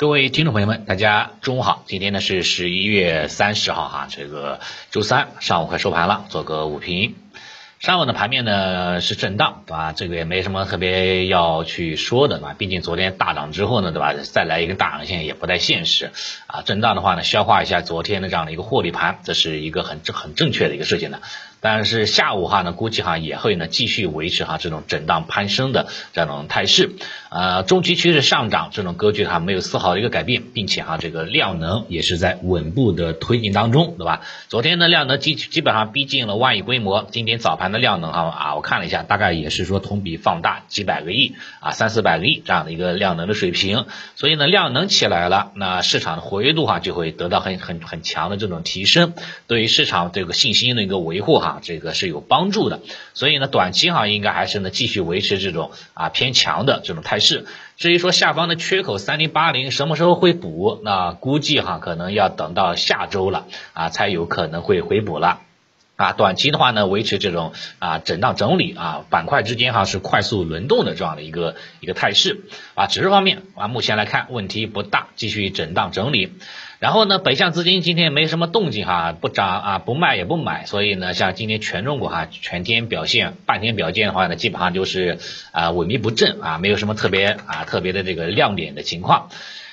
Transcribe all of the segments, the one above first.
各位听众朋友们，大家中午好。今天呢是十一月三十号哈，这个周三上午快收盘了，做个午评。上午的盘面呢是震荡，对吧？这个也没什么特别要去说的，对吧？毕竟昨天大涨之后呢，对吧？再来一根大阳线也不太现实啊。震荡的话呢，消化一下昨天的这样的一个获利盘，这是一个很正很正确的一个事情呢。但是下午哈呢，估计哈也会呢继续维持哈这种震荡攀升的这种态势，呃，中期趋势上涨这种格局哈没有丝毫的一个改变，并且哈这个量能也是在稳步的推进当中，对吧？昨天的量能基基本上逼近了万亿规模，今天早盘的量能哈啊，我看了一下，大概也是说同比放大几百个亿啊，三四百个亿这样的一个量能的水平，所以呢量能起来了，那市场的活跃度哈就会得到很很很强的这种提升，对于市场这个信心的一个维护哈。啊，这个是有帮助的，所以呢，短期哈应该还是呢继续维持这种啊偏强的这种态势。至于说下方的缺口三零八零什么时候会补，那估计哈可能要等到下周了啊才有可能会回补了。啊，短期的话呢，维持这种啊震荡整理啊，板块之间哈是快速轮动的这样的一个一个态势啊。指数方面啊，目前来看问题不大，继续震荡整理。然后呢，北向资金今天没什么动静哈，不涨啊，不卖也不买，所以呢，像今天权重股哈，全天表现、半天表现的话呢，基本上就是啊萎靡不振啊，没有什么特别啊特别的这个亮点的情况。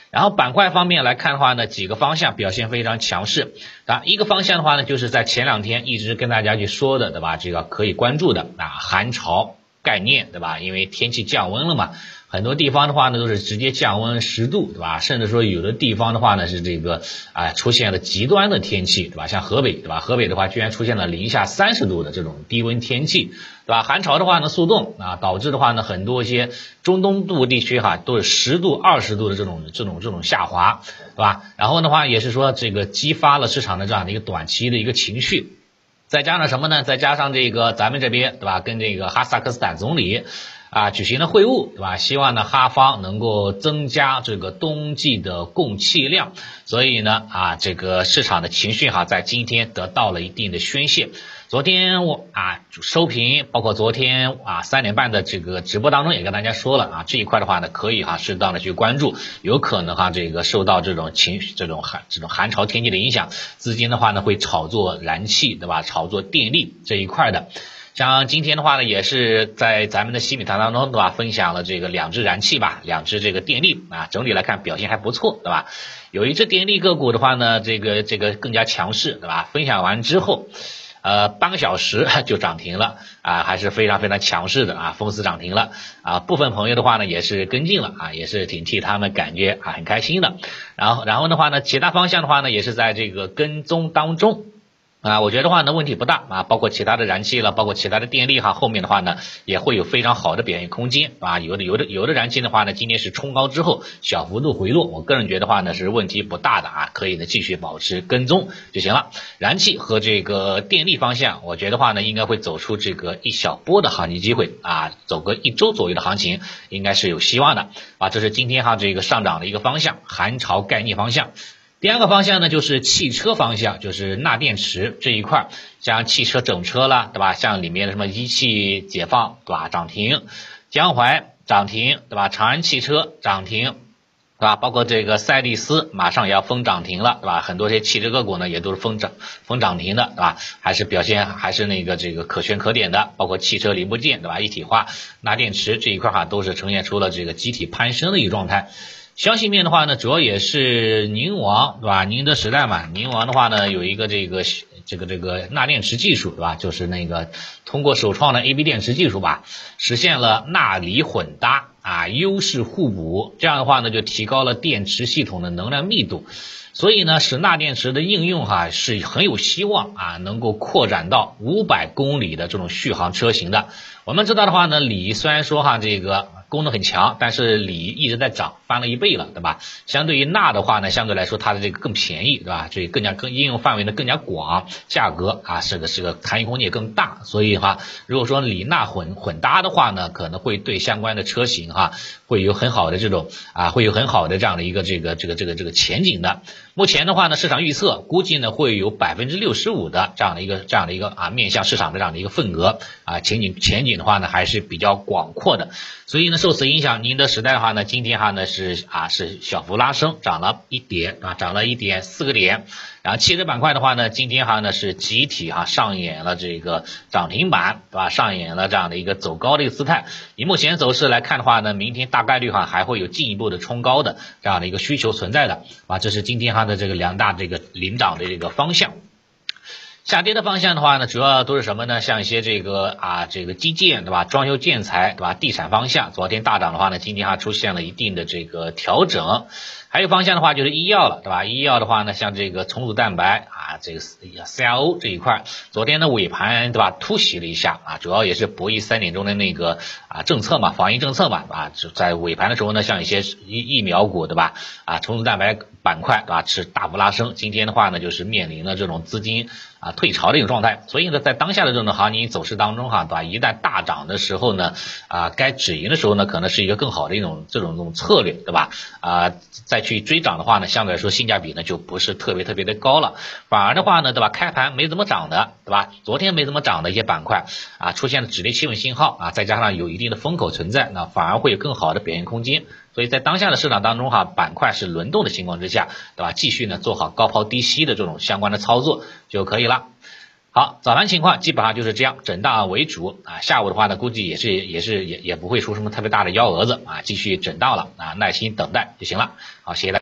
然后板块方面来看的话呢，几个方向表现非常强势啊。一个方向的话呢，就是在前两天一直跟大家去说的，对吧？这个可以关注的啊，寒潮概念，对吧？因为天气降温了嘛。很多地方的话呢，都是直接降温十度，对吧？甚至说有的地方的话呢，是这个啊出现了极端的天气，对吧？像河北，对吧？河北的话居然出现了零下三十度的这种低温天气，对吧？寒潮的话呢，速冻啊，导致的话呢，很多一些中东部地区哈，都是十度、二十度的这种这种这种下滑，对吧？然后的话也是说这个激发了市场的这样的一个短期的一个情绪，再加上什么呢？再加上这个咱们这边，对吧？跟这个哈萨克斯坦总理。啊，举行了会晤，对吧？希望呢哈方能够增加这个冬季的供气量，所以呢啊，这个市场的情绪哈在今天得到了一定的宣泄。昨天我啊收评，包括昨天啊三点半的这个直播当中也跟大家说了啊，这一块的话呢可以哈适当的去关注，有可能哈这个受到这种情绪这种寒这种寒潮天气的影响，资金的话呢会炒作燃气，对吧？炒作电力这一块的。像今天的话呢，也是在咱们的西米团当中，对吧？分享了这个两只燃气吧，两只这个电力啊，整体来看表现还不错，对吧？有一只电力个股的话呢，这个这个更加强势，对吧？分享完之后，呃，半个小时就涨停了啊，还是非常非常强势的啊，封死涨停了啊。部分朋友的话呢，也是跟进了啊，也是挺替他们感觉啊很开心的。然后然后的话呢，其他方向的话呢，也是在这个跟踪当中。啊，我觉得话呢问题不大啊，包括其他的燃气了，包括其他的电力哈，后面的话呢也会有非常好的表现空间啊。有的有的有的燃气的话呢，今天是冲高之后小幅度回落，我个人觉得话呢是问题不大的啊，可以呢继续保持跟踪就行了。燃气和这个电力方向，我觉得话呢应该会走出这个一小波的行情机会啊，走个一周左右的行情应该是有希望的啊。这是今天哈这个上涨的一个方向，寒潮概念方向。第二个方向呢，就是汽车方向，就是钠电池这一块，像汽车整车啦，对吧？像里面的什么一汽解放，对吧？涨停，江淮涨停，对吧？长安汽车涨停，对吧？包括这个赛力斯马上也要封涨停了，对吧？很多些汽车个股呢也都是封涨封涨停的，对吧？还是表现还是那个这个可圈可点的，包括汽车零部件，对吧？一体化、钠电池这一块哈，都是呈现出了这个集体攀升的一个状态。消息面的话呢，主要也是宁王对吧？宁德时代嘛，宁王的话呢，有一个这个这个这个钠电池技术对吧？就是那个通过首创的 A B 电池技术吧，实现了钠锂混搭啊，优势互补，这样的话呢，就提高了电池系统的能量密度，所以呢，使钠电池的应用哈是很有希望啊，能够扩展到五百公里的这种续航车型的。我们知道的话呢，锂虽然说哈这个。功能很强，但是锂一直在涨，翻了一倍了，对吧？相对于钠的话呢，相对来说它的这个更便宜，对吧？所以更加更应用范围呢更加广，价格啊是个是个弹性空间也更大。所以哈，如果说锂钠混混搭的话呢，可能会对相关的车型哈会有很好的这种啊，会有很好的这样的一个这个这个这个这个前景的。目前的话呢，市场预测估计呢会有百分之六十五的这样的一个这样的一个啊面向市场的这样的一个份额啊前景前景的话呢还是比较广阔的。所以呢，受此影响，宁德时代的话呢，今天哈呢是啊是小幅拉升，涨了一点啊，涨了一点四个点。然后汽车板块的话呢，今天哈呢是集体哈上演了这个涨停板，对吧？上演了这样的一个走高的一个姿态。以目前走势来看的话呢，明天大概率哈还会有进一步的冲高的这样的一个需求存在的啊。这是今天哈的这个两大这个领导的这个方向。下跌的方向的话呢，主要都是什么呢？像一些这个啊，这个基建对吧？装修建材对吧？地产方向，昨天大涨的话呢，今天哈出现了一定的这个调整。还有方向的话就是医药了，对吧？医药的话呢，像这个重组蛋白啊，这个 C R O 这一块，昨天的尾盘对吧，突袭了一下啊，主要也是博弈三点钟的那个啊政策嘛，防疫政策嘛，啊，在尾盘的时候呢，像一些疫疫苗股对吧，啊，重组蛋白板块对吧，是大幅拉升。今天的话呢，就是面临了这种资金啊退潮的一个状态，所以呢，在当下的这种行情走势当中哈，对吧？一旦大涨的时候呢，啊，该止盈的时候呢，可能是一个更好的一种这种这种策略，对吧？啊，再去追涨的话呢，相对来说性价比呢就不是特别特别的高了，反而的话呢，对吧？开盘没怎么涨的，对吧？昨天没怎么涨的一些板块啊，出现了止跌企稳信号啊，再加上有一定的风口存在，那反而会有更好的表现空间。所以在当下的市场当中哈，板块是轮动的情况之下，对吧？继续呢做好高抛低吸的这种相关的操作就可以了。好，早盘情况基本上就是这样，震荡为主啊。下午的话呢，估计也是也是也也不会出什么特别大的幺蛾子啊，继续震荡了啊，耐心等待就行了。好，谢谢大。